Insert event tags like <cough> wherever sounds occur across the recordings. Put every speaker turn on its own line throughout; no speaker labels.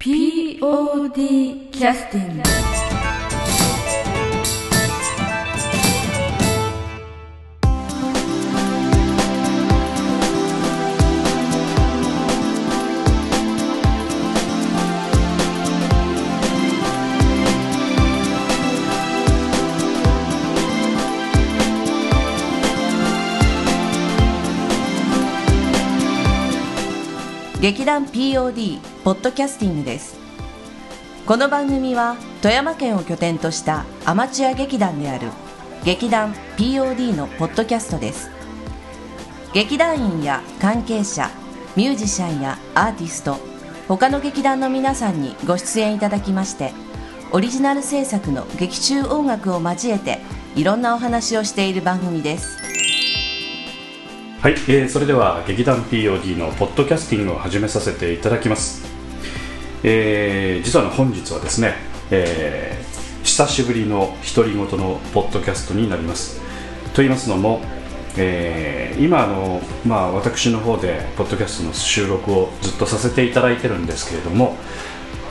POD キャスティング
劇団 POD ポッドキャスティングです。この番組は富山県を拠点としたアマチュア劇団である劇団 POD のポッドキャストです。劇団員や関係者ミュージシャンやアーティスト他の劇団の皆さんにご出演いただきましてオリジナル制作の劇中音楽を交えていろんなお話をしている番組です。
はい、えーそれでは劇団 POD のポッドキャスティングを始めさせていただきます、えー実はの本日はですね、えー久しぶりの独り言のポッドキャストになります。と言いますのも、えー今あの、まあ、私の方でポッドキャストの収録をずっとさせていただいてるんですけれども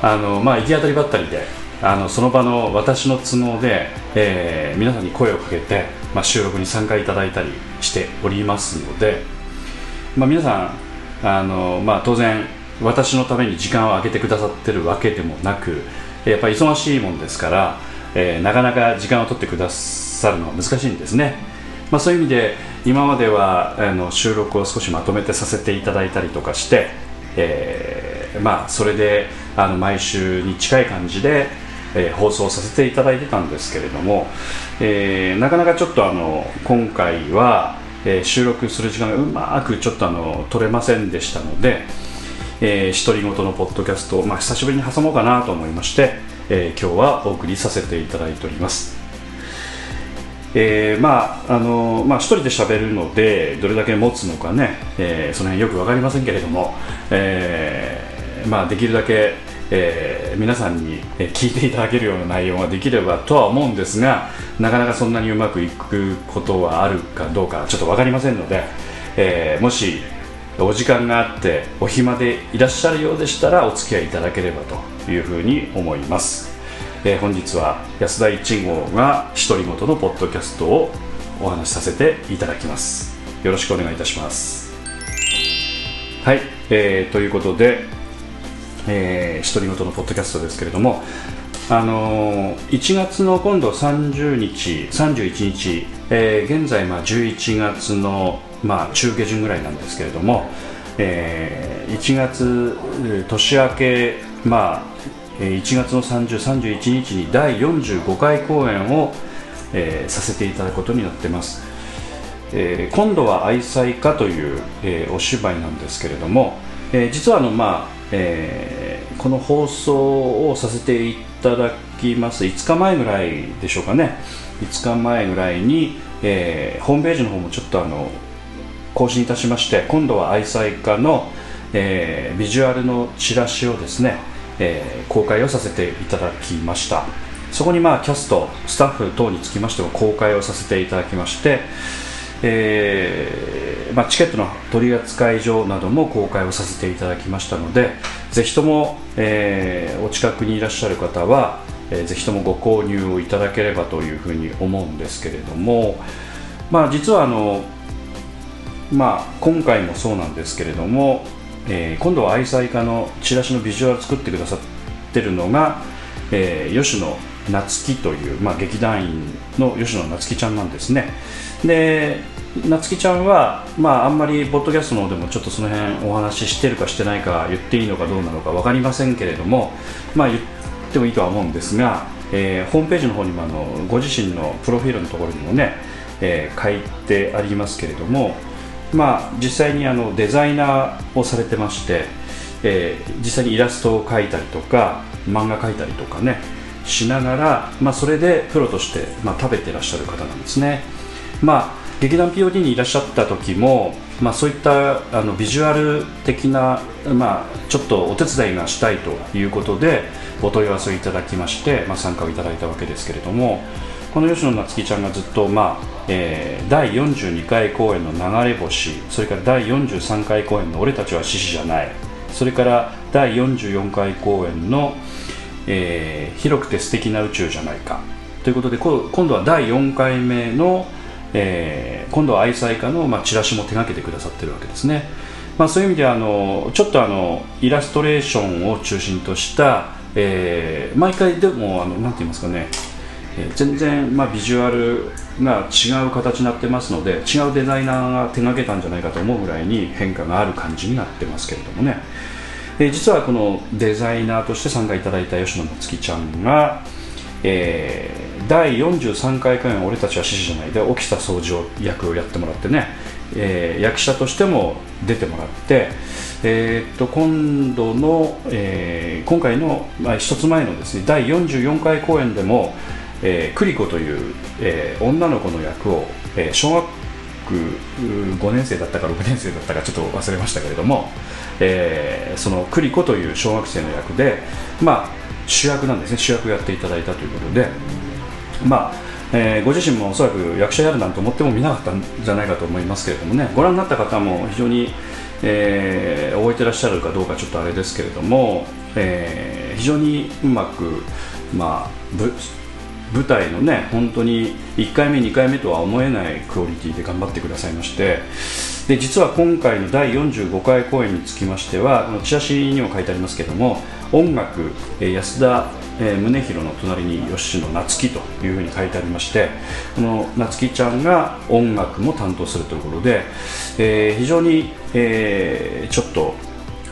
あの、まあ、行き当たりばったりであのその場の私の都合で、えー皆さんに声をかけて、まあ、収録に参加いただいたりしておりますので、まあ、皆さんあの、まあ、当然私のために時間を空けてくださってるわけでもなくやっぱり忙しいもんですから、えーなかなか時間を取ってくださるのは難しいんですね、まあ、そういう意味で今まではあの収録を少しまとめてさせていただいたりとかして、えーまあ、それであの毎週に近い感じで、えー放送させていただいてたんですけれども、えなかなかちょっとあの今回は、え収録する時間がうまくちょっとあの取れませんでしたので、えー、独り言のポッドキャスト、まあ、久しぶりに挟もうかなと思いまして、えー今日はお送りさせていただいております。えーまああのまあ、一人で喋るのでどれだけ持つのかね、えーその辺よく分かりませんけれども、えーまあ、できるだけ、えー皆さんに聞いていただけるような内容ができればとは思うんですがなかなかそんなにうまくいくことはあるかどうかちょっと分かりませんので、えーもしお時間があってお暇でいらっしゃるようでしたらお付き合いいただければというふうに思います。えー本日は安田一号が独り言のポッドキャストをお話しさせていただきますよろしくお願いいたしますはい、えーということで、えー独り言のポッドキャストですけれどもあのー1月の今度30日31日、えー現在まあ11月のまあ中下旬ぐらいなんですけれども、えー1月年明けまあ1月の30、31日に第45回公演を、えーさせていただくことになってます、えー今度は愛妻家という、えーお芝居なんですけれども、えー実はあの、まあえーこの放送をさせていただきます。5日前ぐらいでしょうかね。5日前ぐらいに、えーホームページの方もちょっとあの更新いたしまして今度は愛妻家の、えービジュアルのチラシをですね、えー公開をさせていただきました。そこにまあキャストスタッフ等につきましても公開をさせていただきまして、えーまあ、チケットの取り扱い場なども公開をさせていただきましたのでぜひとも、えーお近くにいらっしゃる方は、えーぜひともご購入をいただければというふうに思うんですけれども、まあ、実はあのまあ、今回もそうなんですけれども、えー今度は愛妻家のチラシのビジュアルを作ってくださってるのが、えー吉野夏樹という、まあ、劇団員の吉野夏樹ちゃんなんですね。で夏樹ちゃんは、まあ、あんまりポッドキャストの方でもちょっとその辺お話ししてるかしてないか言っていいのかどうなのか分かりませんけれども、まあ、言ってもいいとは思うんですが、えーホームページの方にもあのご自身のプロフィールのところにもね、えー書いてありますけれども、まあ、実際にあのデザイナーをされてまして、えー実際にイラストを描いたりとか漫画描いたりとかねしながら、まあ、それでプロとして、まあ、食べてらっしゃる方なんですね、まあ、劇団 POD にいらっしゃった時も、まあ、そういったあのビジュアル的な、まあ、ちょっとお手伝いがしたいということでお問い合わせをいただきまして、まあ、参加をいただいたわけですけれどもこの吉野夏樹ちゃんがずっと、まあえー第42回公演の「流れ星」それから第43回公演の「俺たちは獅子じゃない」それから第44回公演の、えー広くて素敵な宇宙じゃないか。ということで今度は第4回目の、えー今度は愛妻家の、まあ、チラシも手がけてくださってるわけですね、まあ、そういう意味であのちょっとあのイラストレーションを中心とした、えー毎回でもあのなんて言いますかね全然、まあ、ビジュアルが違う形になってますので違うデザイナーが手がけたんじゃないかと思うぐらいに変化がある感じになってますけれどもね、え実はこのデザイナーとして参加いただいた吉野夏樹ちゃんが、えー第43回公演「俺たちは獅子じゃない」で沖田総司を役をやってもらってね、えー役者としても出てもらって、えっと今度の、えー今回の、まあ、一つ前のですね第44回公演でも、えー、クリコという、えー女の子の役を、えー小学5年生だったか6年生だったかちょっと忘れましたけれども、えーそのクリコという小学生の役で、まあ、主役なんですね。主役をやっていただいたということで、まあえーご自身もおそらく役者やるなんて思っても見なかったんじゃないかと思いますけれどもね。ご覧になった方も非常に、えー覚えてらっしゃるかどうかちょっとあれですけれども、えー非常にうまく、まあ、舞台のね本当に1回目2回目とは思えないクオリティで頑張ってくださいましてで実は今回の第45回公演につきましてはこのチラシにも書いてありますけども音楽、安田、え宗弘の隣に吉野夏樹というふうに書いてありましてこの夏樹ちゃんが音楽も担当するということで、えー非常に、えーちょっと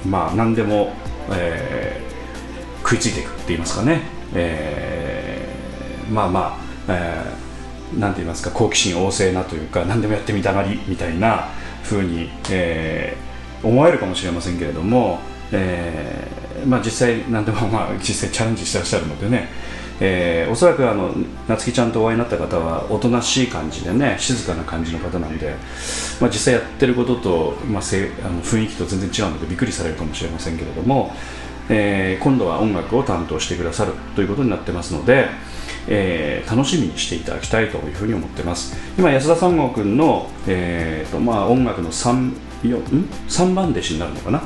まあ何でも、えー食いついていくって言いますかね、えーまあまあ、えーなんて言いますか好奇心旺盛なというか何でもやってみたがりみたいな風に、えー思えるかもしれませんけれども、えーまあ、実際何でも、まあ、実際チャレンジしてらっしゃるのでね、えーおそらくあの夏希ちゃんとお会いになった方はおとなしい感じでね静かな感じの方なんで、まあ、実際やってることと、まあ、せあの雰囲気と全然違うのでびっくりされるかもしれませんけれども、えー今度は音楽を担当してくださるということになってますので、えー楽しみにしていただきたいというふうに思ってます。今安田三郷君の、えーとまあ、音楽の 3, よん？3番弟子になるのかな、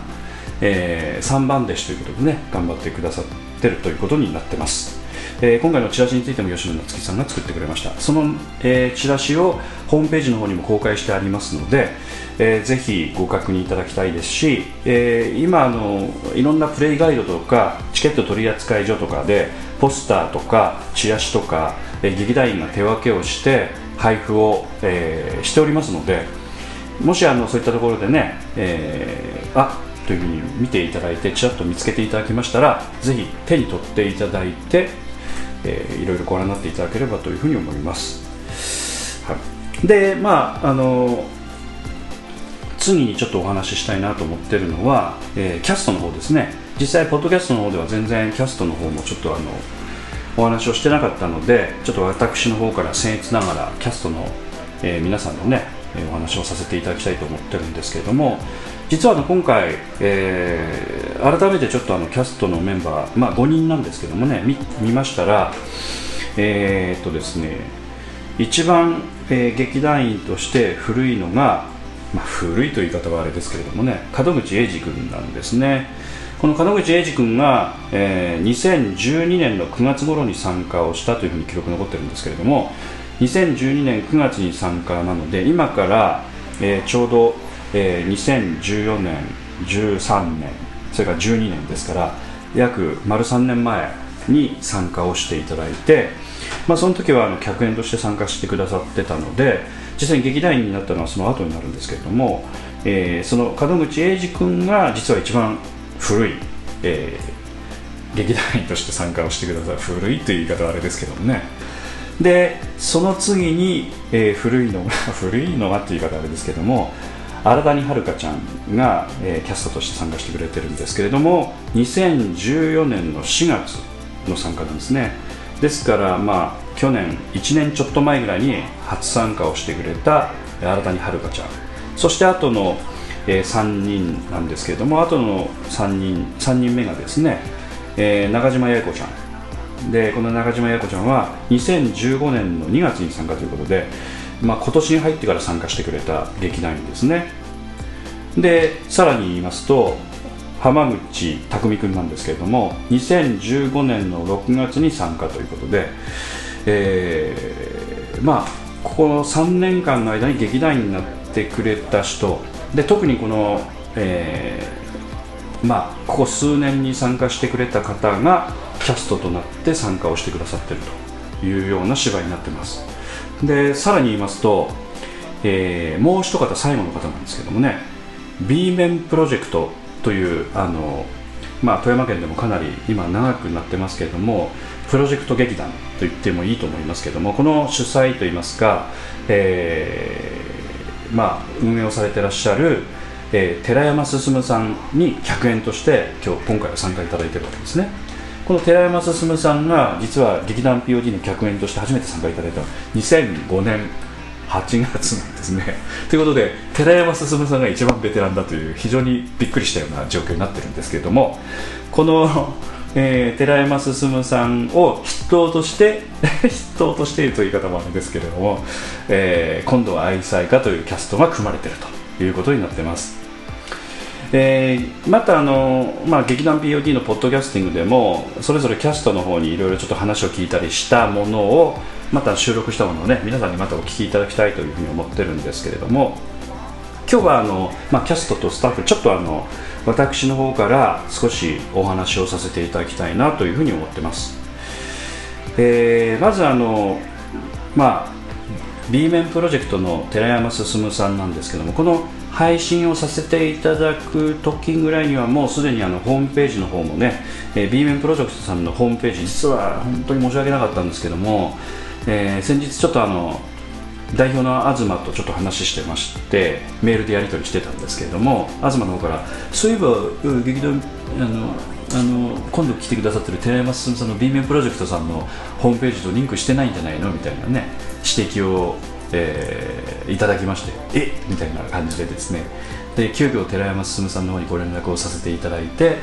え3番弟子ということでね頑張ってくださってるということになってます。えー今回のチラシについても吉野夏樹さんが作ってくれました。その、えーチラシをホームページの方にも公開してありますので、えーぜひご確認いただきたいですし、えー今あのいろんなプレイガイドとかチケット取扱所とかでポスターとかチラシとか、えー劇団員が手分けをして配布を、えーしておりますのでもしあのそういったところでね、えーあというふうに見ていただいてちらっと見つけていただきましたらぜひ手に取っていただいて、えーいろいろご覧になっていただければというふうに思います、はい、でまああの次にちょっとお話ししたいなと思ってるのは、えーキャストの方ですね。実際ポッドキャストの方では全然キャストの方もちょっとあのお話をしてなかったのでちょっと私の方から僭越ながらキャストの、えー皆さんのねお話をさせていただきたいと思ってるんですけれども実はあの今回、えー改めてちょっとあのキャストのメンバー、まあ、5人なんですけどもね見見ましたらえーっとですね一番、えー劇団員として古いのが、まあ、古いという言い方はあれですけれどもね門口英二君なんですね。この門口英二君が、えー2012年の9月頃に参加をしたというふうに記録残ってるんですけれども2012年9月に参加なので今から、えーちょうど、えー2014年13年それから12年ですから約丸3年前に参加をしていただいて、まあ、その時はあの客演として参加してくださってたので実際に劇団員になったのはその後になるんですけれども、えーその門口英二君が実は一番古い、えー劇団員として参加をしてくださる古いという言い方はあれですけどもね。でその次に、えー古いのが <laughs> 古いのがっていう言い方はあれですけども新谷遥ちゃんが、えーキャストとして参加してくれてるんですけれども2014年の4月の参加なんですね。ですからまあ去年1年ちょっと前ぐらいに初参加をしてくれた新谷遥ちゃん。そして後の、え3人なんですけれども後の3人 ,3 人目がですね、えー中島八重子ちゃん。でこの中島八重子ちゃんは2015年の2月に参加ということで、まあ、今年に入ってから参加してくれた劇団員ですね。でさらに言いますと浜口匠君なんですけれども2015年の6月に参加ということで、えー、まあここの3年間の間に劇団員になってくれた人で特にこの、えー、まあここ数年に参加してくれた方がキャストとなって参加をしてくださってるというような芝居になってます。でさらに言いますと、えー、もう一方最後の方なんですけどもね B 面プロジェクトというあの、まあ、富山県でもかなり今長くなってますけれどもプロジェクト劇団と言ってもいいと思いますけれどもこの主催といいますか、えーまあ、運営をされてらっしゃる、えー、寺山進さんに100円として今日今回は参加いただいてるわけですね。この寺山進さんが実は劇団 POD の100円として初めて参加いただいたのは2005年8月なんですね。ということで寺山進さんが一番ベテランだという非常にびっくりしたような状況になってるんですけれどもこの、えー、寺山進さんを筆頭として <laughs> 筆頭としているという言い方もあるんですけれども、えー、今度は愛妻家というキャストが組まれてるということになってます。えー、またあの、まあ、劇団 POD のポッドキャスティングでもそれぞれキャストの方にいろいろちょっと話を聞いたりしたものをまた収録したものをね皆さんにまたお聞きいただきたいというふうに思ってるんですけれども今日はあの、まあ、キャストとスタッフちょっとあの私の方から少しお話をさせていただきたいなというふうに思ってます、えー、まずあのまあ B 面プロジェクトの寺山進さんなんですけどもこの配信をさせていただく時ぐらいにはもうすでにあのホームページの方もね、えー、B 面プロジェクトさんのホームページ実は本当に申し訳なかったんですけども、えー、先日ちょっとあの代表の東とちょっと話してましてメールでやり取りしてたんですけれども東の方からそういえば劇団あのあの今度来てくださってる寺山進さんの B 面プロジェクトさんのホームページとリンクしてないんじゃないの？みたいなね指摘をえー、いただきましてえ？みたいな感じでですね。で急遽寺山進さんの方にご連絡をさせていただいて、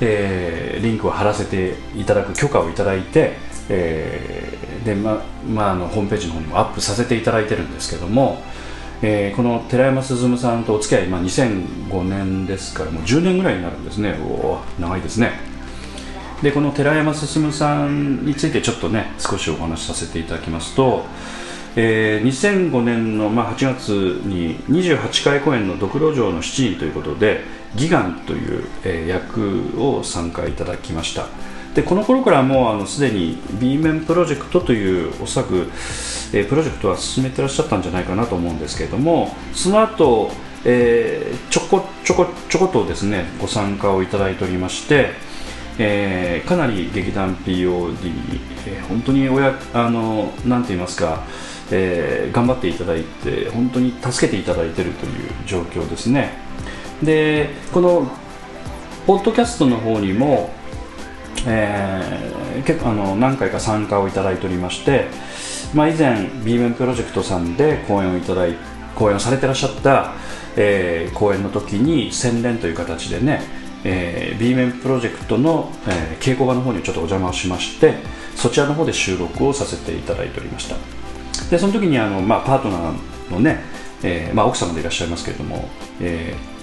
えー、リンクを貼らせていただく許可をいただいて、えー、でままあ、のホームページの方にもアップさせていただいてるんですけども、えー、この寺山進さんとお付き合い、まあ、2005年ですからもう10年ぐらいになるんですね。お長いですね。でこの寺山進さんについてちょっとね少しお話しさせていただきますとえー、2005年の、まあ、8月に28回公演の「ドクロ城の七人」ということでギガンという、えー、役を参加いただきました。でこの頃からもうあのすでに B 面プロジェクトというおそらく、えー、プロジェクトは進めてらっしゃったんじゃないかなと思うんですけれどもその後、えー、ちょこちょこちょことですねご参加をいただいておりましてえー、かなり劇団 POD に、えー、本当に親あのなんて言いますかえー、頑張っていただいて本当に助けていただいているという状況ですね。でこのポッドキャストの方にも、えー、結構あの何回か参加をいただいておりまして、まあ、以前 B 面プロジェクトさんで講演をいただい講演をされてらっしゃった、えー、講演の時に宣伝という形でね、えー、B 面プロジェクトの、えー、稽古場の方にちょっとお邪魔をしましてそちらの方で収録をさせていただいておりました。でその時にあの、まあ、パートナーのね、えーまあ、奥様でいらっしゃいますけれども、えー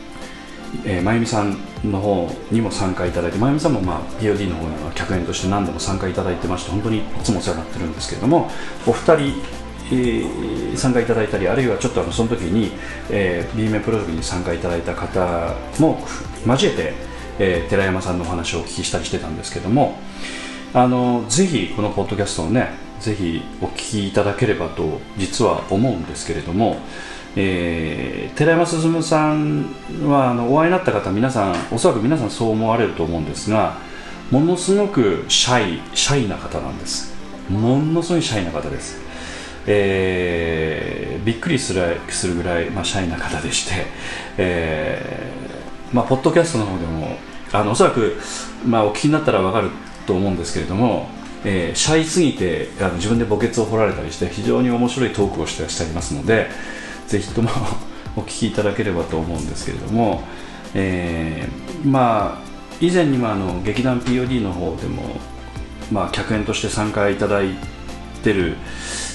えー、真由美さんの方にも参加いただいて真由美さんも、まあ、POD の方には客演として何度も参加いただいてまして本当にいつもお世話になってるんですけれどもお二人えー、参加いただいたりあるいはちょっとあのその時に、えー、B 面プロジェクトに参加いただいた方も交えて、えー、寺山さんのお話をお聞きしたりしてたんですけどもあのぜひこのポッドキャストをねぜひお聞きいただければと実は思うんですけれども、えー、寺山進さんはあのお会いになった方皆さんおそらく皆さんそう思われると思うんですがものすごくシャイシャイな方なんです。ものすごいシャイな方です、えー、びっくりするするぐらい、まあ、シャイな方でして、えーまあ、ポッドキャストの方でもあのおそらく、まあ、お聞きになったら分かると思うんですけれどもえー、シャイすぎてあの自分で墓穴を掘られたりして非常に面白いトークをしてしてありますのでぜひともお聞きいただければと思うんですけれども、<laughs> えー、まあ以前にもあの劇団 POD の方でも、まあ、客演として参加いただいてる、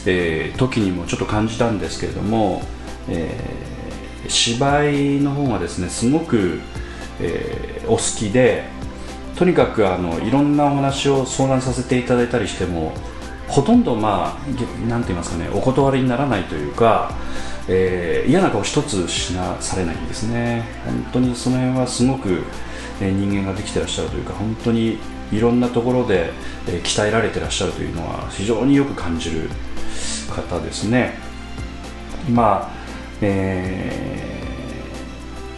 えー、時にもちょっと感じたんですけれども、えー、芝居の方がですねすごく、えーお好きでとにかくあのいろんなお話を相談させていただいたりしてもほとんどまあげなんて言いますかねお断りにならないというか、えー嫌な顔一つしなされないんですね。本当にその辺はすごく、え人間ができてらっしゃるというか本当にいろんなところで、え鍛えられてらっしゃるというのは非常によく感じる方ですね。まあえ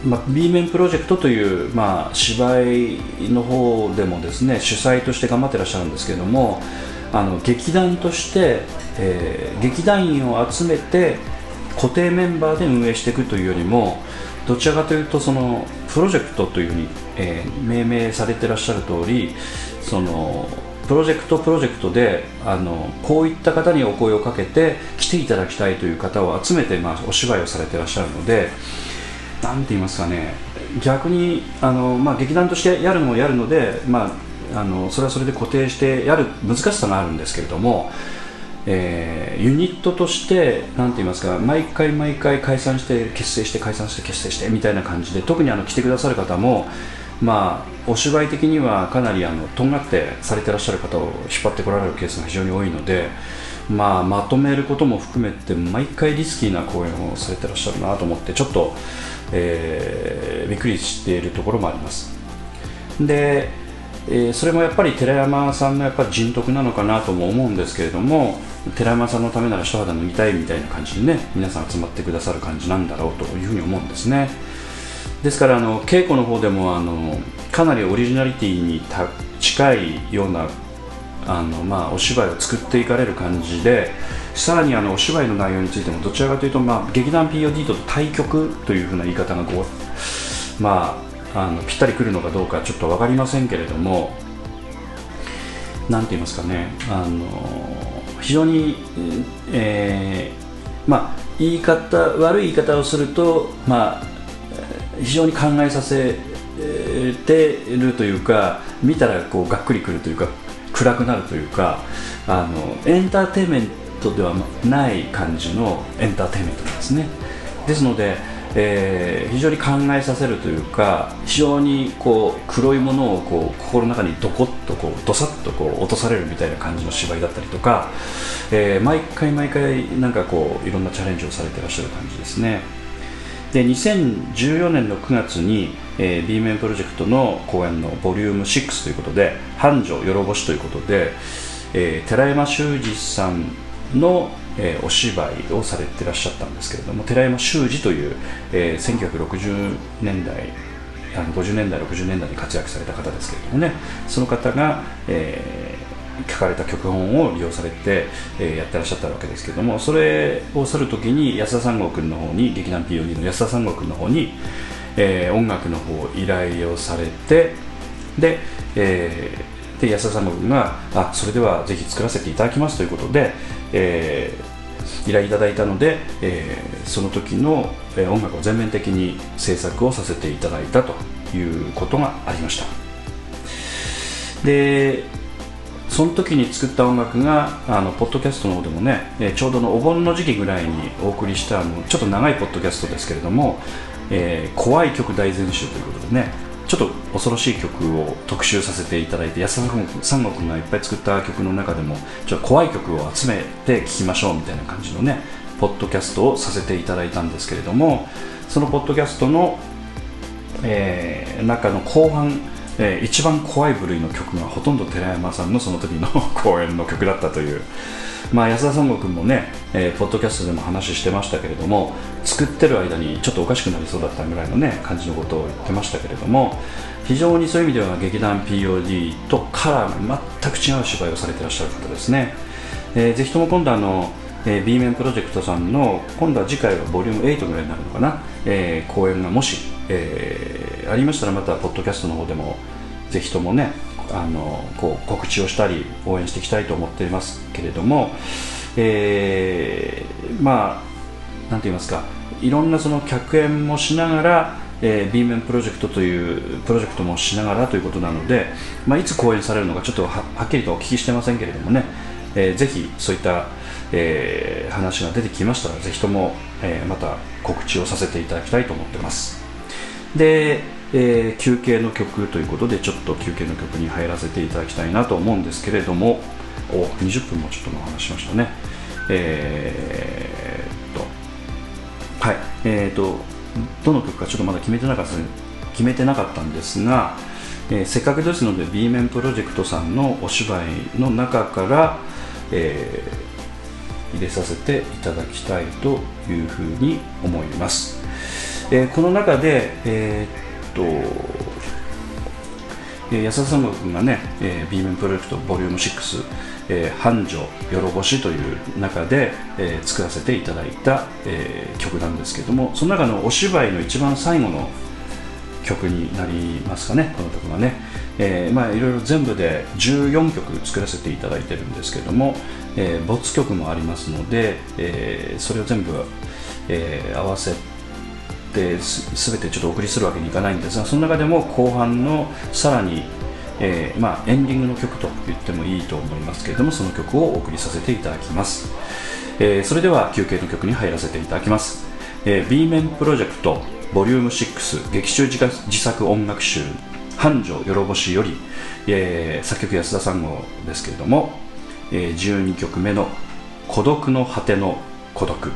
ーまあ、B 面プロジェクトという、まあ、芝居の方でもですね主催として頑張ってらっしゃるんですけどもあの劇団として、えー劇団員を集めて固定メンバーで運営していくというよりもどちらかというとそのプロジェクトというふうに、えー命名されてらっしゃる通りそのプロジェクトプロジェクトであのこういった方にお声をかけて来ていただきたいという方を集めて、まあ、お芝居をされてらっしゃるのでなんて言いますかね逆にあの、まあ、劇団としてやるのもやるので、まあ、あのそれはそれで固定してやる難しさがあるんですけれども、えーユニットとしてなんて言いますか毎回毎回解散して結成して解散して結成してみたいな感じで特にあの来てくださる方もまあ、お芝居的にはかなりあのとんがってされてらっしゃる方を引っ張ってこられるケースが非常に多いので、まあ、まとめることも含めて毎回リスキーな公演をされてらっしゃるなと思ってちょっと、えーびっくりしているところもあります。で、えーそれもやっぱり寺山さんのやっぱ人徳なのかなとも思うんですけれども寺山さんのためなら一肌脱ぎたいみたいな感じでね皆さん集まってくださる感じなんだろうというふうに思うんですね。ですからあの稽古の方でもあのかなりオリジナリティにた近いようなあの、まあ、お芝居を作っていかれる感じでさらにあのお芝居の内容についてもどちらかというと、まあ、劇団 POD と対局というふうな言い方がこう、まあ、あのぴったりくるのかどうかちょっと分かりませんけれどもなんて言いますかねあの非常に、えーまあ、言い方悪い言い方をすると、まあ、非常に考えさせてるというか見たらこうがっくりくるというか暗くなるというかあのエンターテインメントではない感じのエンターテインメントなんですね。ですので、えー非常に考えさせるというか非常にこう黒いものをこう心の中にドコッとこうドサッとこう落とされるみたいな感じの芝居だったりとか、えー毎回毎回なんかこういろんなチャレンジをされてらっしゃる感じですね。で2014年の9月に、えー B 面プロジェクトの公演のボリューム6ということで「繁盛よろぼし」ということで、えー寺山修司さんの、えーお芝居をされてらっしゃったんですけれども寺山修司という、えー1960年代あの50年代60年代に活躍された方ですけれどもねその方が、えー書かれた脚本を利用されて、えーやってらっしゃったわけですけれどもそれを去るときに安田三郷君の方に劇団 POD の安田三郷君の方に、えー音楽の方を依頼をされてで,、えーで安田三郷君があそれではぜひ作らせていただきますということで、えー依頼いただいたので、えーその時の、音楽を全面的に制作をさせていただいたということがありました。でその時に作った音楽があのポッドキャストの方でもね、えーちょうどのお盆の時期ぐらいにお送りしたあのちょっと長いポッドキャストですけれども、えー怖い曲大全集ということでねちょっと恐ろしい曲を特集させていただいて安田三郷君がいっぱい作った曲の中でもちょっと怖い曲を集めて聴きましょうみたいな感じのねポッドキャストをさせていただいたんですけれどもそのポッドキャストのえー中の後半、えー一番怖い部類の曲がほとんど寺山さんのその時の <laughs> 公演の曲だったという、まあ、安田三郷君もね、えーポッドキャストでも話してましたけれども作ってる間にちょっとおかしくなりそうだったぐらいのね感じのことを言ってましたけれども非常にそういう意味では劇団 POD とカラーが全く違う芝居をされてらっしゃる方ですね、えーぜひとも今度あの、え B 面プロジェクトさんの今度は次回はボリューム8ぐらいになるのかな、えー公演がもし、えーありましたらまたポッドキャストの方でもぜひともねあのこう告知をしたり応援していきたいと思っていますけれども、えーまあなんて言いますかいろんなその客演もしながら、えー、B 面プロジェクトというプロジェクトもしながらということなので、まあ、いつ公演されるのかちょっとはっきりとお聞きしてませんけれどもね、えーぜひそういった、えー話が出てきましたらぜひとも、えーまた告知をさせていただきたいと思ってますでえー休憩の曲ということでちょっと休憩の曲に入らせていただきたいなと思うんですけれどもお20分もちょっとお話しましたね。えーっとはい。えーっとどの曲かちょっとまだ決めてなかった決めてなかったんですが、えーせっかくですので B 面プロジェクトさんのお芝居の中から、えー入れさせていただきたいというふうに思います、えーこの中で、えーとえ安田三君がね、えー B 面プロジェクトボリューム6、えー繁盛よろぼしという中で、えー作らせていただいた、えー曲なんですけどもその中のお芝居の一番最後の曲になりますかねこの曲はね、えーまあいろいろ全部で14曲作らせていただいてるんですけども、えー没曲もありますので、えーそれを全部、えー合わせてす全てちょっとお送りするわけにいかないんですがその中でも後半のさらにえーまあ、エンディングの曲と言ってもいいと思いますけれどもその曲をお送りさせていただきます、えーそれでは休憩の曲に入らせていただきます、えー B 面プロジェクトボリューム6劇中自作音楽集繁盛よろぼしより、えー作曲安田三号ですけれども、えー12曲目の「孤独の果ての孤独」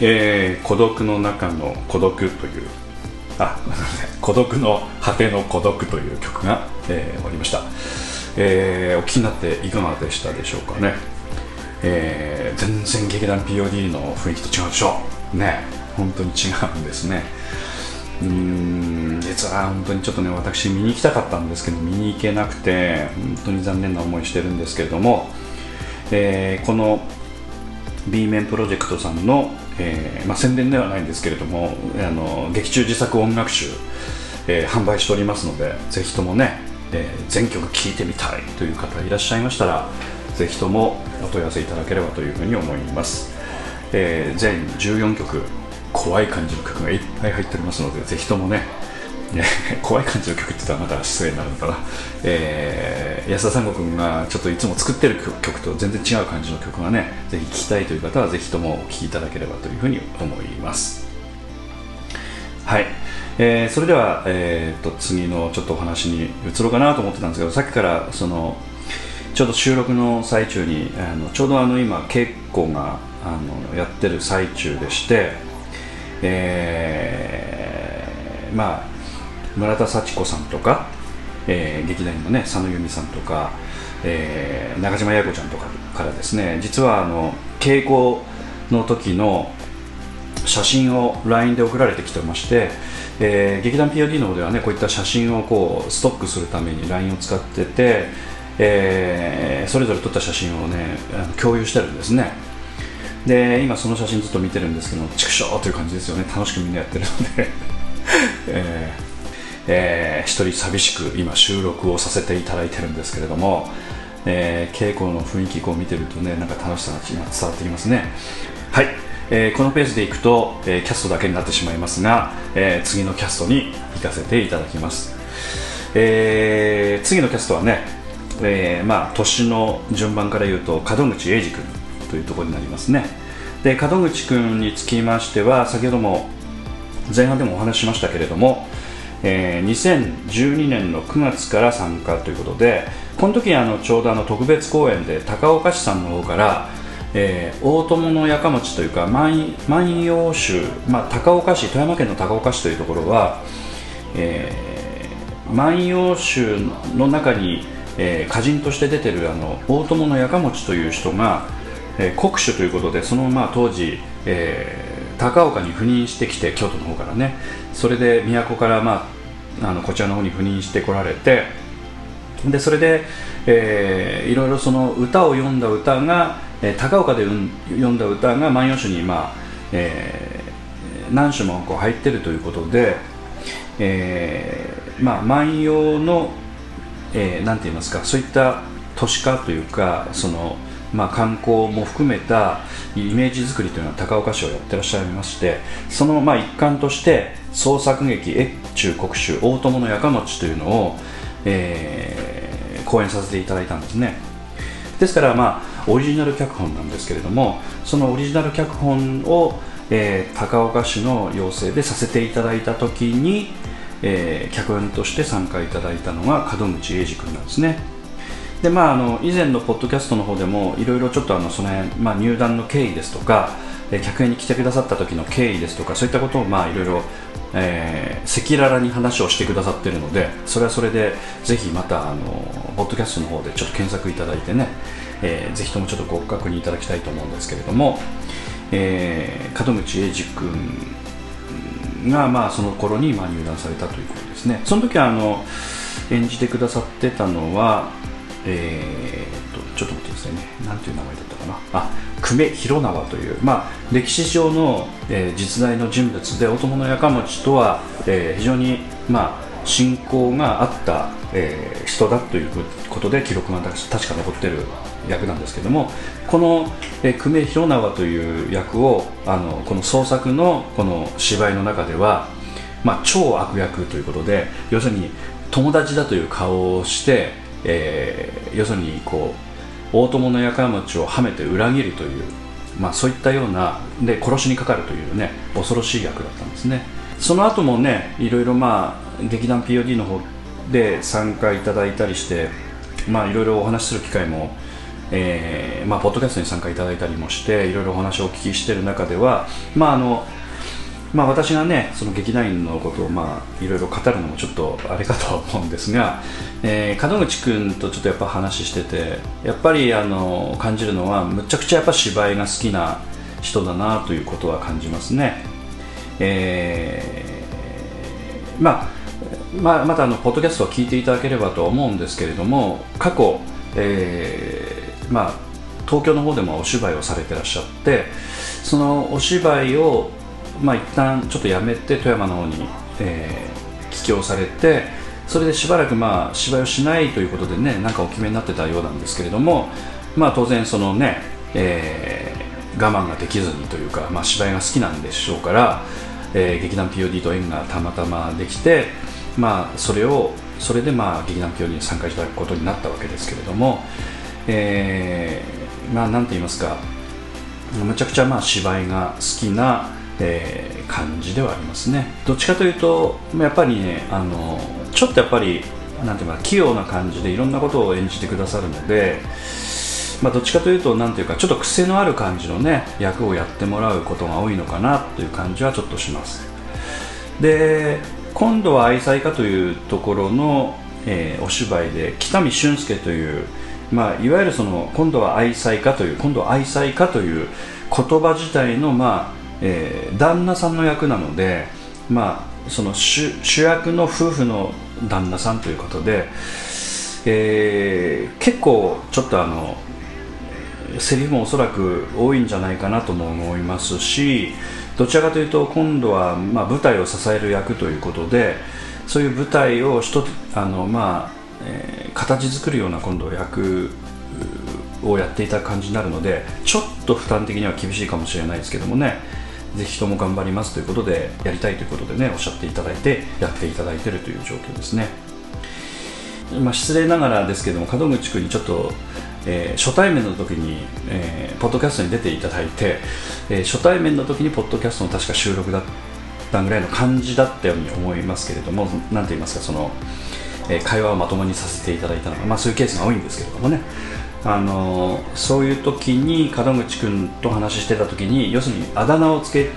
えー孤独の中の孤独というあ <laughs> 孤独の果ての孤独という曲が、えー終わりました、えーお聞きになっていかがでしたでしょうかね、えー全然劇団 POD の雰囲気と違うでしょう。ね本当に違うんですね。うん実は本当にちょっとね私見に行きたかったんですけど見に行けなくて本当に残念な思いしてるんですけれども、えーこの B 面プロジェクトさんの、えーまあ、宣伝ではないんですけれどもあの劇中自作音楽集、えー販売しておりますのでぜひともね、えー全曲聴いてみたいという方いらっしゃいましたらぜひともお問い合わせいただければというふうに思います、え全14曲怖い感じの曲がいっぱい入っておりますのでぜひともね <laughs> 怖い感じの曲って言ったらまた失礼になるのかな、えー安田三悟君がちょっといつも作ってる曲と全然違う感じの曲がねぜひ聴きたいという方はぜひともお聴きいただければというふうに思います。はい、えー、それでは、えーと、次のちょっとお話に移ろうかなと思ってたんですけどさっきからそのちょうど収録の最中にあのちょうどあの今稽古があのやってる最中でして、えー、まあ村田幸子さんとか、えー、劇団員のね佐野由美さんとか、えー、中島八重子ちゃんとかからですね実はあの稽古の時の写真を LINE で送られてきてまして、えー、劇団 POD の方ではねこういった写真をこうストックするために LINE を使ってて、えー、それぞれ撮った写真をね共有してるんですね。で今その写真ずっと見てるんですけど畜生という感じですよね。楽しくみんなやってるので。<laughs> えーえー、一人寂しく今収録をさせていただいてるんですけれども、えー、稽古の雰囲気こう見てるとねなんか楽しさが伝わってきますね。はい、えー、このペースでいくと、えー、キャストだけになってしまいますが、えー、次のキャストに行かせていただきます、えー、次のキャストはね、えー、まあ年の順番から言うと門口英二君というところになりますね。で門口君につきましては先ほども前半でもお話ししましたけれども、えー、2012年の9月から参加ということでこの時あのちょうどあの特別公演で高岡市さんの方からえー、大友のやかもちというか万万葉集、まあ、高岡市富山県の高岡市というところは、えー、万葉集の中に、えー、歌人として出てるあの大友のやかもちという人が、えー、国主ということでそのまあ当時、えー、高岡に赴任してきて京都の方からね。それで都から、まあ、あのこちらの方に赴任してこられてでそれで、えー、いろいろその歌を読んだ歌が、えー、高岡で読んだ歌が万葉集に、まあえー、何首もこう入ってるということで、えーまあ、万葉の、えー、なんて言いますかそういった都市化というかその、まあ、観光も含めたイメージ作りというのは高岡市をやってらっしゃいましてそのまあ一環として創作劇越中国衆大友のやかもちというのを、えー、講演させていただいたんですね。ですからまあオリジナル脚本なんですけれどもそのオリジナル脚本を、えー、高岡市の要請でさせていただいた時に、えー、客演として参加いただいたのが門口英二君なんですね。でまあ、あの以前のポッドキャストの方でもいろいろちょっとあのその辺、まあ、入団の経緯ですとか、えー、客演に来てくださった時の経緯ですとかそういったことをまあいろいろ、赤裸々に話をしてくださっているのでそれはそれでぜひまたあのポッドキャストの方でちょっと検索いただいてね、えー、ぜひともちょっとご確認いただきたいと思うんですけれども、えー、門口英二君が、まあ、その頃にまあ入団されたということですね。その時はあの演じてくださってたのはえーと、ちょっと待ってくださいね、なんていう名前だったかな、あ久米広縄という、まあ、歴史上の、えー、実在の人物で、大友のやかもちとは、えー、非常に、まあ、信仰があった、えー、人だということで記録が確か残ってる役なんですけどもこの、えー、久米広縄という役をあのこの創作のこの芝居の中では、まあ、超悪役ということで要するに友達だという顔をしてえー、要するにこう大友のやかもちをはめて裏切るという、まあ、そういったようなで殺しにかかるというね恐ろしい役だったんですね。その後もねいろいろまあ劇団 POD の方で参加いただいたりしてまあいろいろお話しする機会もえーまあ、ポッドキャストに参加いただいたりもしていろいろお話をお聞きしている中では、まああのまあ、私がねその劇団員のことをまあいろいろ語るのもちょっとあれかとは思うんですが、<laughs> えー、門口君とちょっとやっぱ話しててやっぱりあの感じるのはむちゃくちゃやっぱ芝居が好きな人だなということは感じますね、えー、まあまあ、またあのポッドキャストを聞いていただければと思うんですけれども過去、えーまあ、東京の方でもお芝居をされてらっしゃってそのお芝居をまあ一旦ちょっとやめて富山の方に、えー、帰郷されてそれでしばらくまあ芝居をしないということでねなんかお決めになってたようなんですけれどもまあ当然そのね、えー、我慢ができずにというか、まあ、芝居が好きなんでしょうから、えー、劇団 POD と縁がたまたまできてまあそれをそれでまあ劇団 POD に参加いただくことになったわけですけれども、えー、まあなんて言いますかむちゃくちゃまあ芝居が好きなえー、感じではありますね。どっちかというとやっぱりねあのちょっとやっぱりなんていうか器用な感じでいろんなことを演じてくださるので、まあ、どっちかというとなんていうかちょっと癖のある感じのね役をやってもらうことが多いのかなという感じはちょっとします。で今度は愛妻家というところの、えー、お芝居で北見俊介という、まあ、いわゆるその今度は愛妻家という今度は愛妻家という言葉自体の、まあえー、旦那さんの役なので、まあ、その主役の夫婦の旦那さんということで、えー、結構ちょっとあのセリフもおそらく多いんじゃないかなとも思いますしどちらかというと今度はま舞台を支える役ということでそういう舞台を一あの、まあえー、形作るような今度役をやっていた感じになるのでちょっと負担的には厳しいかもしれないですけどもね。ぜひとも頑張りますということでやりたいということでねおっしゃっていただいてやっていただいてるという状況ですね、まあ、失礼ながらですけども門口君にちょっと、えー、初対面の時に、えー、ポッドキャストに出ていただいて、えー、初対面の時にポッドキャストの確か収録だったぐらいの感じだったように思いますけれども何て言いますかその、え会話をまともにさせていただいたのが、まあ、そういうケースが多いんですけれどもね。あのそういう時に門口君と話してた時に要するにあだ名をつけ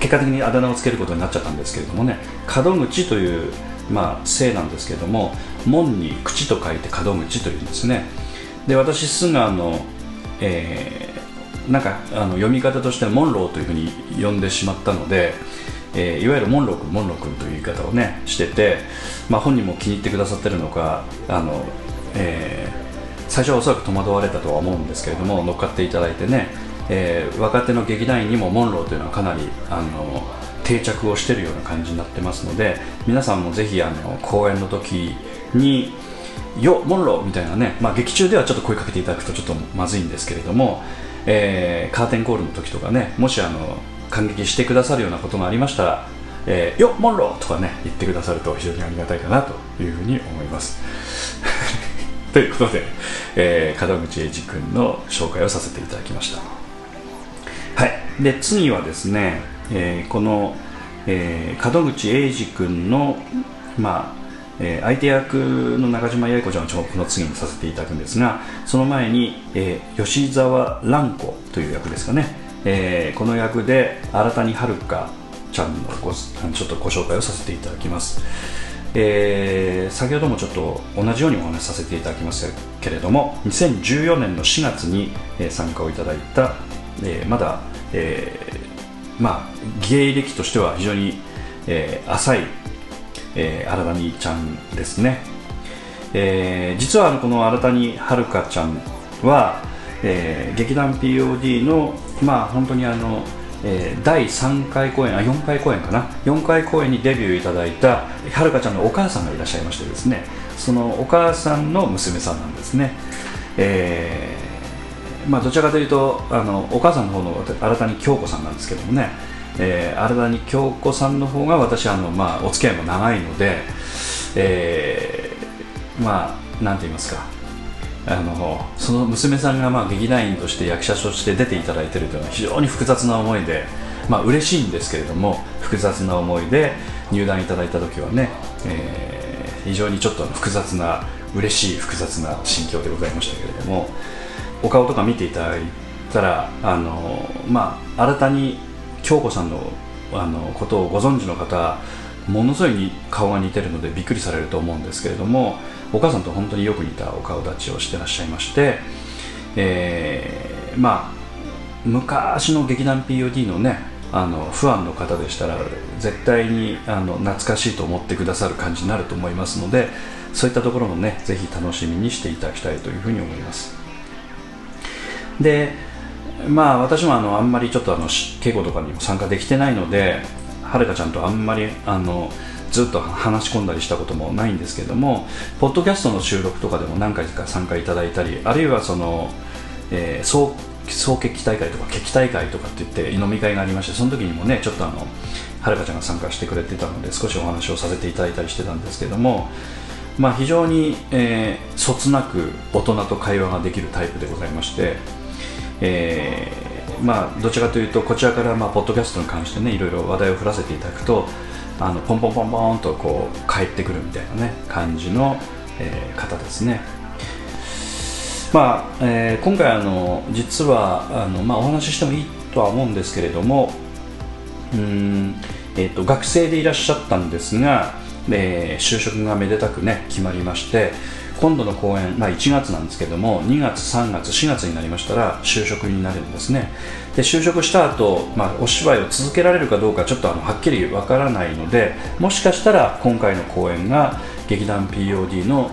結果的にあだ名をつけることになっちゃったんですけれどもね。門口という、まあ、姓なんですけれども門に口と書いて門口というんですね。で私すぐあの、えー、なんかあの読み方としてモンローというふうに呼んでしまったので、えー、いわゆるモンロー君モンロー君という言い方をねしてて、まあ、本人も気に入ってくださってるのかあの、えー最初はおそらく戸惑われたとは思うんですけれども乗っかっていただいてね、えー、若手の劇団員にもモンローというのはかなりあの定着をしているような感じになってますので皆さんもぜひあの公演の時によモンローみたいなね、まあ、劇中ではちょっと声かけていただくとちょっとまずいんですけれども、えー、カーテンコールの時とかねもしあの感激してくださるようなことがありましたら「えー、よモンロー!」とかね言ってくださると非常にありがたいかなというふうに思いますということで、えー、門口英二君の紹介をさせていただきました。はい。で次はですね、えー、この、えー、門口英二君のまあえー、相手役の中島八重子ちゃんをこの次にさせていただくんですがその前に、えー、吉沢蘭子という役ですかね、えー、この役で新谷遥ちゃんのごちょっとご紹介をさせていただきます。えー、先ほどもちょっと同じようにお話しさせていただきましたけれども2014年の4月に、えー、参加をいただいた、えー、まだ、えー、まあ芸歴としては非常に、えー、浅い、えー、新谷ちゃんですね、えー、実はこの新谷遥ちゃんは、えー、劇団 POD のまあ本当にあのえー、第3回公演あ4回公演かな。4回公演にデビューいただいたはるかちゃんのお母さんがいらっしゃいましてですね。そのお母さんの娘さんなんですね、えー、まあ、どちらかというとあのお母さんの方の新谷京子さんなんですけどもね、えー、新谷京子さんの方が私あの、まあ、お付き合いも長いので、えー、まあなんて言いますか。あのその娘さんがまあ劇団員として役者として出ていただいているというのは非常に複雑な思いで、まあ嬉しいんですけれども複雑な思いで入団いただいた時はね、えー、非常にちょっと複雑な嬉しい複雑な心境でございましたけれどもお顔とか見ていただいたらあの、まあ、新たに京子さんのあのことをご存知の方ものすごいに顔が似てるのでびっくりされると思うんですけれどもお母さんと本当によく似たお顔立ちをしてらっしゃいまして、えー、まあ昔の劇団 POD のねあのファンの方でしたら絶対にあの懐かしいと思ってくださる感じになると思いますのでそういったところもねぜひ楽しみにしていただきたいというふうに思います。でまあ私もあのあんまりちょっとあの稽古とかにも参加できてないのではるかちゃんとあんまりあのずっと話し込んだりしたこともないんですけどもポッドキャストの収録とかでも何回か参加いただいたりあるいはその、えー、総総決起大会とか決起大会とかって言って飲み会がありましてその時にもねちょっとあのはるかちゃんが参加してくれてたので少しお話をさせていただいたりしてたんですけどもまあ非常に、えー、そつなく大人と会話ができるタイプでございまして、えーまあ、どちらかというとこちらからまあポッドキャストに関してねいろいろ話題を振らせていただくとあのポンポンポンポンとこう帰ってくるみたいなね感じの、えー、方ですね。まあえー、今回あの実はあの、まあ、お話ししてもいいとは思うんですけれどもうん、えーと、学生でいらっしゃったんですが、えー、就職がめでたくね決まりまして今度の公演、まあ、1月なんですけども2月3月4月になりましたら就職になるんですね。で就職した後、まあお芝居を続けられるかどうかちょっとあのはっきりわからないのでもしかしたら今回の公演が劇団 POD の、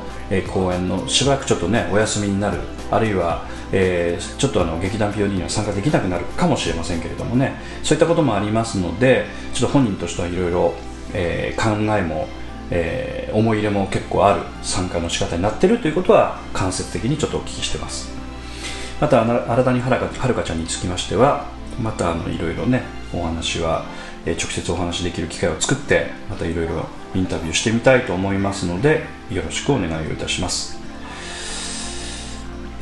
公演のしばらくちょっとねお休みになるあるいは、えー、ちょっとあの劇団 POD には参加できなくなるかもしれませんけれどもね。そういったこともありますのでちょっと本人としてはいろいろ考えもえー、思い入れも結構ある参加の仕方になってるということは間接的にちょっとお聞きしてます。また新たにはるかちゃんにつきましてはまたあのいろいろねお話は、えー、直接お話できる機会を作ってまたいろいろインタビューしてみたいと思いますのでよろしくお願いをいたします。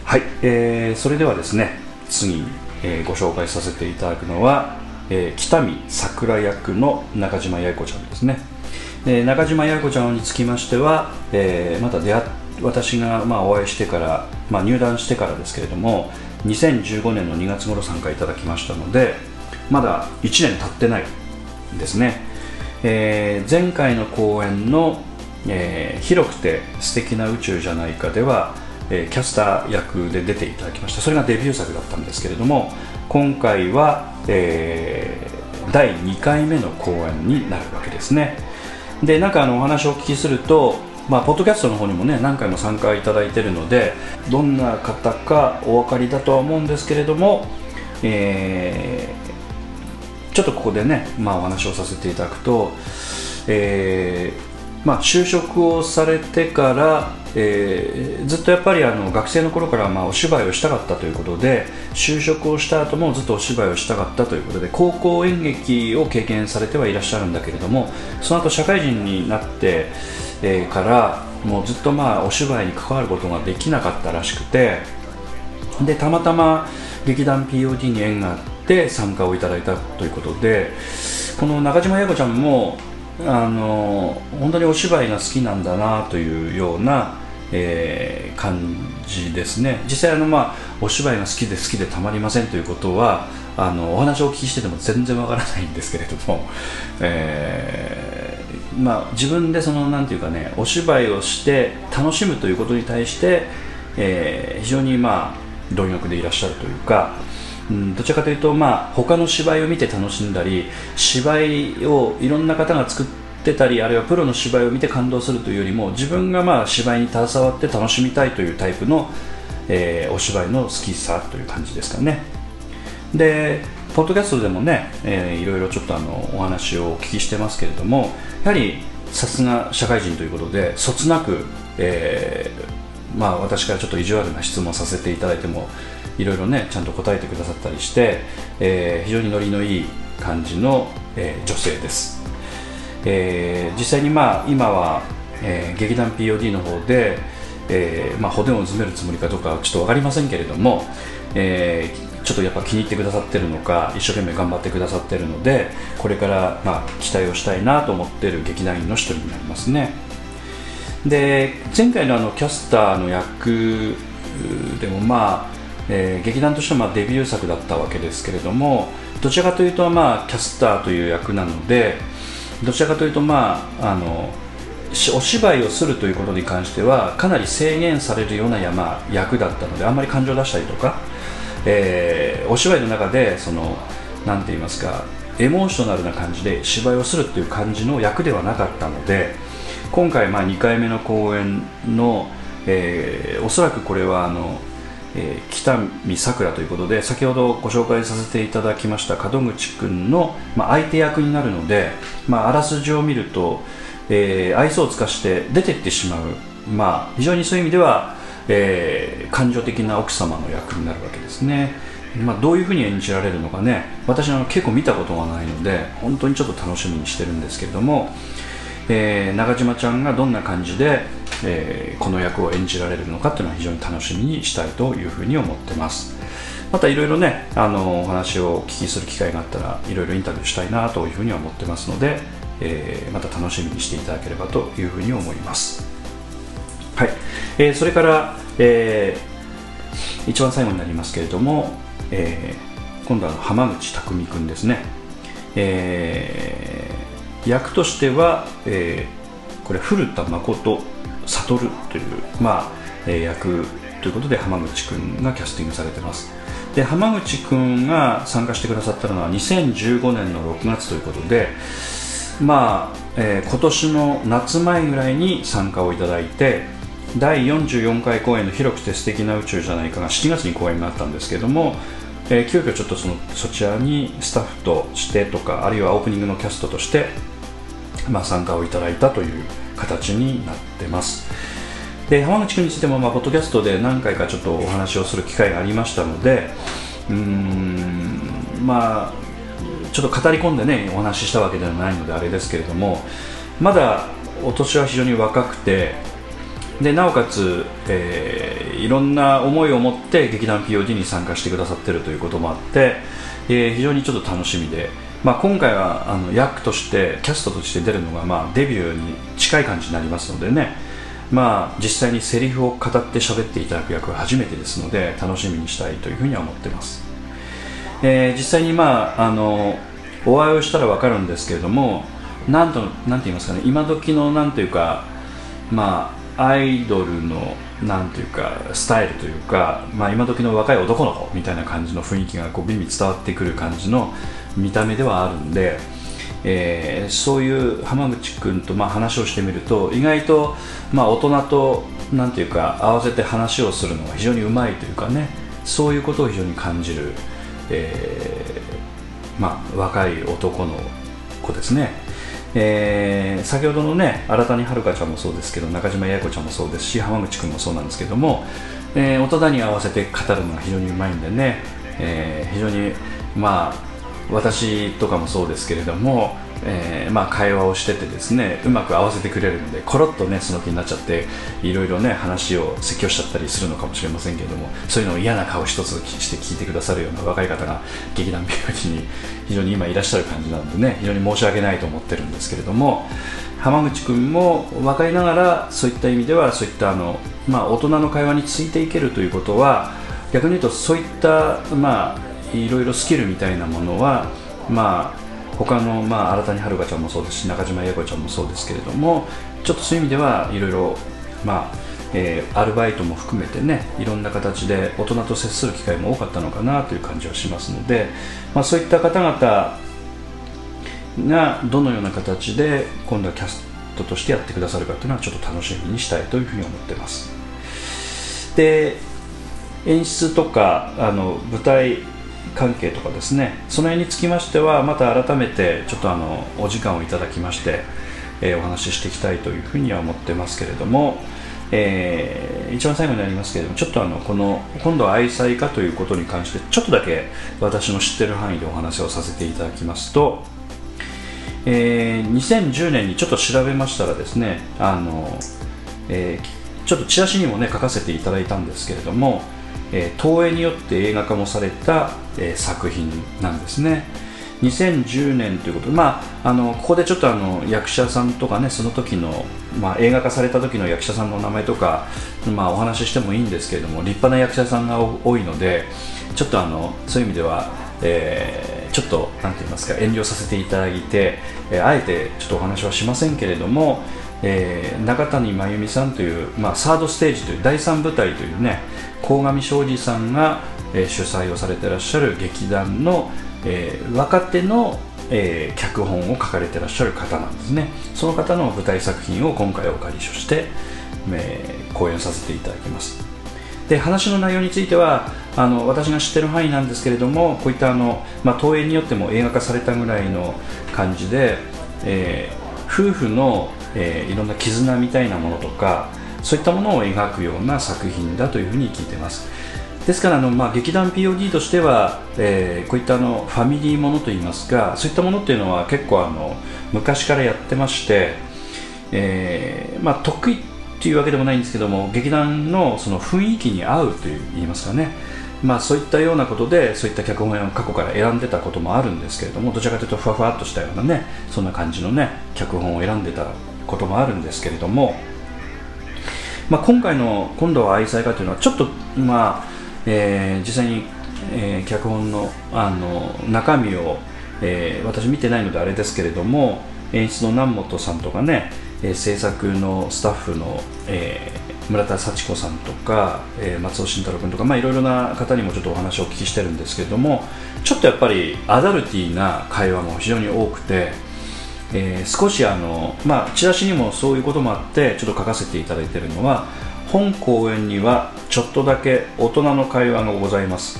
はい、えー、それではですね次、えー、ご紹介させていただくのは、えー、北見桜役の中島八重子ちゃんですね。えー、中島八重子ちゃんにつきましては、えー、また出会私がまあお会いしてから、まあ、入団してからですけれども2015年の2月頃参加いただきましたのでまだ1年経ってないですね、えー、前回の公演の、えー、広くて素敵な宇宙じゃないかでは、えー、キャスター役で出ていただきました。それがデビュー作だったんですけれども今回は、えー、第2回目の公演になるわけですね。でなんかあのお話をお聞きするとまあ、ポッドキャストの方にもね何回も参加いただいているのでどんな方かお分かりだとは思うんですけれども、えー、ちょっとここでね、まあ、お話をさせていただくと、えーまあ、就職をされてからえー、ずっとやっぱりあの学生の頃からまあお芝居をしたかったということで就職をした後もずっとお芝居をしたかったということで高校演劇を経験されてはいらっしゃるんだけれどもその後社会人になって、えー、からもうずっとまあお芝居に関わることができなかったらしくてでたまたま劇団 POD に縁があって参加をいただいたということでこの中島英子ちゃんもあの本当にお芝居が好きなんだなというような、えー、感じですね。実際あの、まあ、お芝居が好きで好きでたまりませんということはあのお話をお聞きしてても全然わからないんですけれども、<laughs> えー、まあ、自分でそのなんていうかねお芝居をして楽しむということに対して、えー、非常にまあ貪欲でいらっしゃるというかうん、どちらかというと、まあ、他の芝居を見て楽しんだり芝居をいろんな方が作ってたりあるいはプロの芝居を見て感動するというよりも自分がまあ芝居に携わって楽しみたいというタイプの、えー、お芝居の好きさという感じですかね。でポッドキャストでもね、えー、いろいろちょっとあのお話をお聞きしてますけれどもやはりさすが社会人ということでそつなく、えーまあ、私からちょっと意地悪な質問させていただいてもいろいろねちゃんと答えてくださったりして、えー、非常にノリのいい感じの、えー、女性です、えー、実際にまあ今は、えー、劇団 POD の方で、えーまあ、骨を詰めるつもりかどうかはちょっと分かりませんけれども、えー、ちょっとやっぱ気に入ってくださってるのか一生懸命頑張ってくださってるのでこれから、まあ、期待をしたいなと思ってる劇団員の一人になりますね。で前回のあのキャスターの役でもまあえー、劇団としてはまデビュー作だったわけですけれどもどちらかというとまあキャスターという役なのでどちらかというとまああのお芝居をするということに関してはかなり制限されるような山役だったのであんまり感情を出したりとか、えー、お芝居の中でそのなんて言いますかエモーショナルな感じで芝居をするっていう感じの役ではなかったので今回まあ2回目の公演の、えー、おそらくこれはあのえー、北見さくらということで先ほどご紹介させていただきました門口君の、まあ、相手役になるので、まあ、あらすじを見ると、えー、愛想を尽かして出ていってしまう、まあ、非常にそういう意味では、えー、感情的な奥様の役になるわけですね、まあ、どういうふうに演じられるのかね私は結構見たことがないので本当にちょっと楽しみにしてるんですけれども、えー、中島ちゃんがどんな感じでえー、この役を演じられるのかっていうのは非常に楽しみにしたいというふうに思ってます。またいろいろねあのお話をお聞きする機会があったらいろいろインタビューしたいなというふうには思ってますので、えー、また楽しみにしていただければというふうに思います。はい、えー、それから、えー、一番最後になりますけれども、えー、今度は浜口匠君ですね、えー、役としては、えー、これ古田誠悟るという、まあえー、役ということで浜口君がキャスティングされてます。で浜口君が参加してくださったのは2015年の6月ということでまあ、えー、今年の夏前ぐらいに参加をいただいて第44回公演の広くて素敵な宇宙じゃないかが7月に公演があったんですけども、えー、急遽ちょっとそのそちらにスタッフとしてとかあるいはオープニングのキャストとして、まあ、参加をいただいたという形になってます。で浜口君についても、まあ、ポッドキャストで何回かちょっとお話をする機会がありましたのでうんまあちょっと語り込んでねお話ししたわけではないのであれですけれどもまだお年は非常に若くてでなおかつ、えー、いろんな思いを持って劇団 POD に参加してくださってるということもあって、えー、非常にちょっと楽しみで、まあ、今回はあの役としてキャストとして出るのが、まあ、デビューに近い感じになりますのでね。まあ、実際にセリフを語って喋っていただく役は初めてですので楽しみにしたいというふうには思ってます、えー、実際に、まあ、あのお会いをしたら分かるんですけれどもなんとなんて言いますかね今時のなんというか、まあ、アイドルのなんというかスタイルというか、まあ、今時の若い男の子みたいな感じの雰囲気がこうビビ伝わってくる感じの見た目ではあるんでえー、そういう浜口君とまあ話をしてみると意外とまあ大人となんていうか合わせて話をするのが非常にうまいというかねそういうことを非常に感じる、えー、まあ、若い男の子ですね、えー、先ほどのね新谷遥ちゃんもそうですけど中島八重子ちゃんもそうですし浜口君もそうなんですけども、えー、大人に合わせて語るのが非常にうまいんでね、えー、非常にまあ私とかもそうですけれども、えー、まあ、会話をしててですねうまく合わせてくれるのでコロッとねその気になっちゃっていろいろね話を説教しちゃったりするのかもしれませんけれどもそういうのを嫌な顔一つして聞いてくださるような若い方が劇団美容師に非常に今いらっしゃる感じなのでね非常に申し訳ないと思ってるんですけれども浜口君も分かりながらそういった意味ではそういったあの、まあ、大人の会話についていけるということは逆に言うとそういった、まあ、いろいろスキルみたいなものはまあ他の、まあ、新谷遥ちゃんもそうですし中島英子ちゃんもそうですけれどもちょっとそういう意味ではいろいろまあえー、アルバイトも含めてねいろんな形で大人と接する機会も多かったのかなという感じはしますので、まあ、そういった方々がどのような形で今度はキャストとしてやってくださるかというのはちょっと楽しみにしたいというふうに思ってます。で演出とかあの舞台関係とかですね。その辺につきましてはまた改めてちょっとあのお時間をいただきまして、えー、お話ししていきたいというふうには思ってますけれども、えー、一番最後になりますけれどもちょっとあのこの今度は愛妻家ということに関してちょっとだけ私の知ってる範囲でお話をさせていただきますと、えー、2010年にちょっと調べましたらですねあの、えー、ちょっとチラシにもね書かせていただいたんですけれどもえー、東映によって映画化もされた、え、作品なんですね。2010年ということで、まあ、あのここでちょっとあの役者さんとかねその時の、まあ、映画化された時の役者さんの名前とか、まあ、お話ししてもいいんですけれども立派な役者さんが多いのでちょっとあのそういう意味では、えー、ちょっとなんて言いますか遠慮させていただいて、え、あえてちょっとお話はしませんけれども、えー、中谷真由美さんという、まあ、サードステージという第3舞台というね鴻上庄司さんが、えー、主催をされてらっしゃる劇団の、えー、若手の、えー、脚本を書かれてらっしゃる方なんですね。その方の舞台作品を今回お借りして、えー、講演させていただきます。で話の内容についてはあの私が知ってる範囲なんですけれどもこういったあの、まあ、東映によっても映画化されたぐらいの感じで、えー、夫婦の、えー、いろんな絆みたいなものとかそういったものを描くような作品だというふうに聞いてます。ですからあの、まあ、劇団 POD としては、えー、こういったあのファミリーものといいますかそういったものっていうのは結構あの昔からやってまして、えーまあ、得意っていうわけでもないんですけども劇団のその雰囲気に合うといいますかね、まあ、そういったようなことでそういった脚本を過去から選んでたこともあるんですけれどもどちらかというとふわふわっとしたようなねそんな感じのね脚本を選んでたこともあるんですけれども、まあ、今回の「今度は愛妻家」というのはちょっとまあ、えー、実際に、えー、脚本のあの中身を、えー、私見てないのであれですけれども演出の南本さんとかね、えー、制作のスタッフの、えー、村田幸子さんとか、えー、松尾慎太郎君とか、まあ、いろいろな方にもちょっとお話をお聞きしてるんですけれどもちょっとやっぱりアダルティーな会話も非常に多くて、えー、少しあの、まあ、チラシにもそういうこともあってちょっと書かせていただいているのは本公演にはちょっとだけ大人の会話がございます。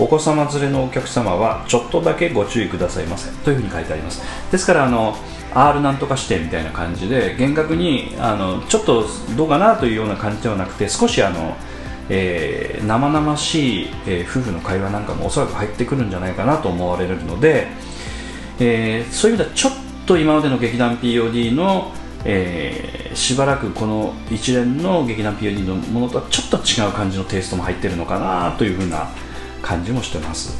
お子様連れのお客様はちょっとだけご注意くださいませ。というふうに書いてあります。ですからあの R なんとかしてみたいな感じで厳格にあのちょっとどうかなというような感じではなくて少しあの、えー、生々しい、えー、夫婦の会話なんかもおそらく入ってくるんじゃないかなと思われるので、えー、そういう意味ではちょっと今までの劇団 POD の、えー、しばらくこの一連の劇団 POD のものとはちょっと違う感じのテイストも入ってるのかなというふうな感じもしてます。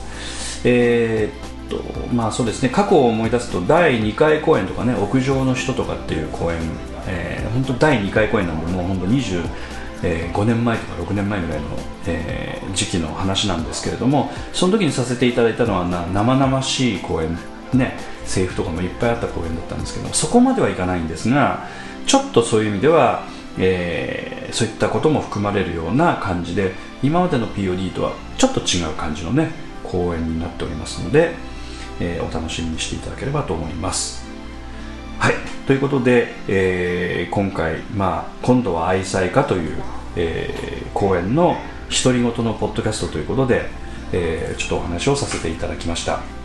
えーとまあそうですね。過去を思い出すと第2回公演とかね屋上の人とかっていう公演、えー、本当第2回公演なんでもう本当25年前とか6年前ぐらいの、えー、時期の話なんですけれどもその時にさせていただいたのはな生々しい公演。ね。セリフとかもいっぱいあった公演だったんですけどそこまではいかないんですがちょっとそういう意味では、えー、そういったことも含まれるような感じで今までの POD とはちょっと違う感じのね公演になっておりますので、えー、お楽しみにしていただければと思います。はい、ということで、えー、今回、まあ、今度は愛妻家という、えー、公演の独り言のポッドキャストということで、えー、ちょっとお話をさせていただきました。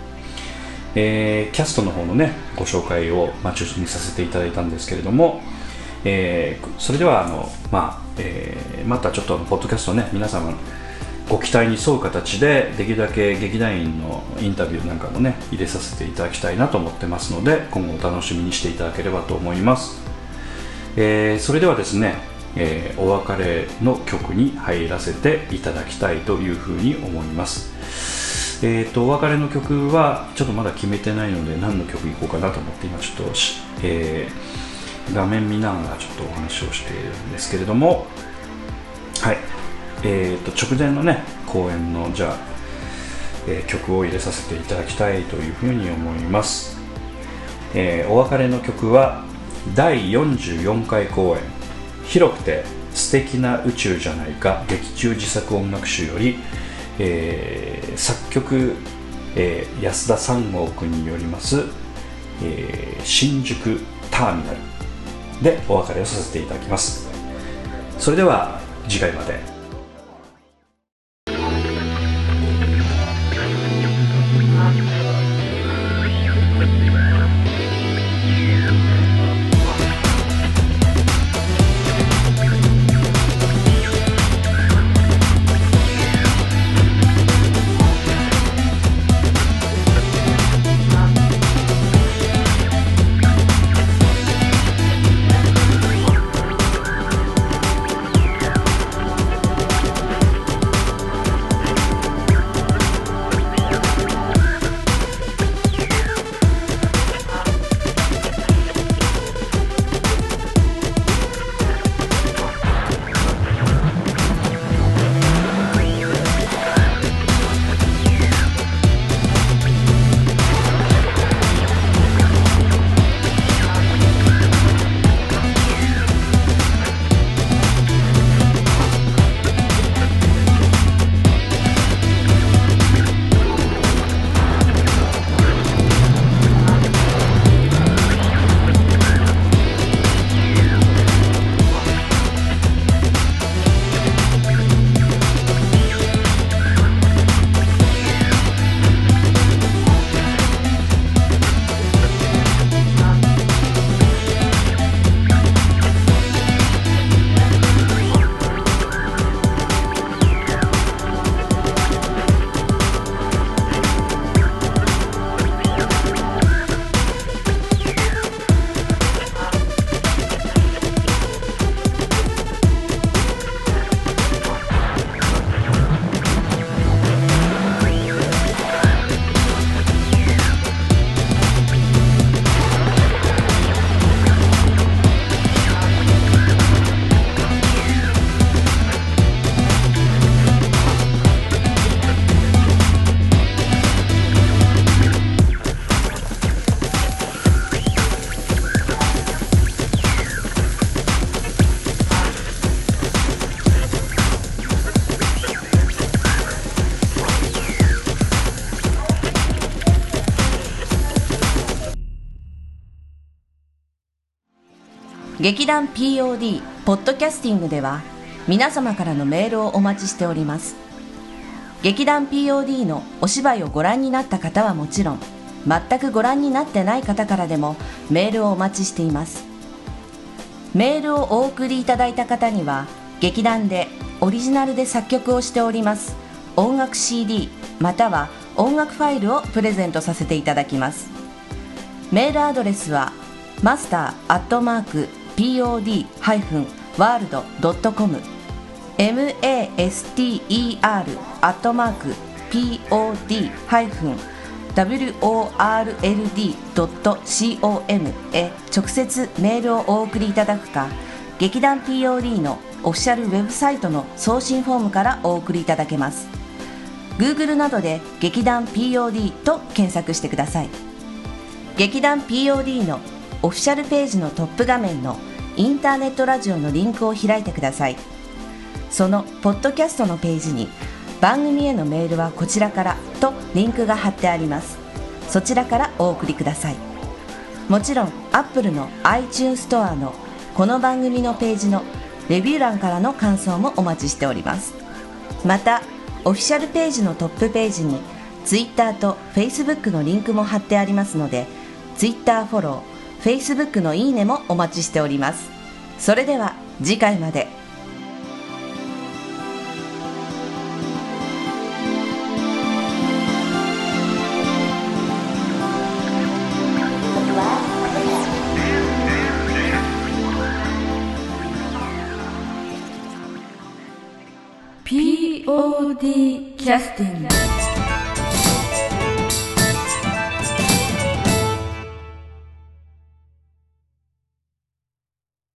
えー、キャストの方のね、ご紹介を、まあ、中心にさせていただいたんですけれども、えー、それではあの、まあえー、またちょっとポッドキャストね皆様ご期待に沿う形でできるだけ劇団員のインタビューなんかもね入れさせていただきたいなと思ってますので今後お楽しみにしていただければと思います、えー、それではですね、えー、お別れの曲に入らせていただきたいというふうに思います。えーと、お別れの曲はちょっとまだ決めてないので何の曲いこうかなと思って今ちょっと、えー、画面見ながらちょっとお話をしているんですけれどもはい。えーと、直前のね公演のじゃあ、えー、曲を入れさせていただきたいというふうに思います、えー、お別れの曲は第44回公演「広くて素敵な宇宙じゃないか劇中自作音楽集」より、えー、作曲、えー、安田三郷君によります、えー、新宿ターミナルでお別れをさせていただきます。それでは次回まで。
劇団 POD ポッドキャスティングでは皆様からのメールをお待ちしております。劇団 POD のお芝居をご覧になった方はもちろん全くご覧になってない方からでもメールをお待ちしています。メールをお送りいただいた方には劇団でオリジナルで作曲をしております音楽 CD または音楽ファイルをプレゼントさせていただきます。メールアドレスはマスターアットマーク pod-world.com master アットマーク pod-world.com へ直接メールをお送りいただくか劇団 POD のオフィシャルウェブサイトの送信フォームからお送りいただけます。Google などで劇団 POD と検索してください。劇団 POD のオフィシャルページのトップ画面のインターネットラジオのリンクを開いてください。そのポッドキャストのページに番組へのメールはこちらからとリンクが貼ってあります。そちらからお送りください。もちろん Apple の iTunes ストアのこの番組のページのレビュー欄からの感想もお待ちしております。またオフィシャルページのトップページに Twitter と Facebook のリンクも貼ってありますので Twitter フォロー Facebook のいいねもお待ちしております。それでは次回まで。
POD キャスティング。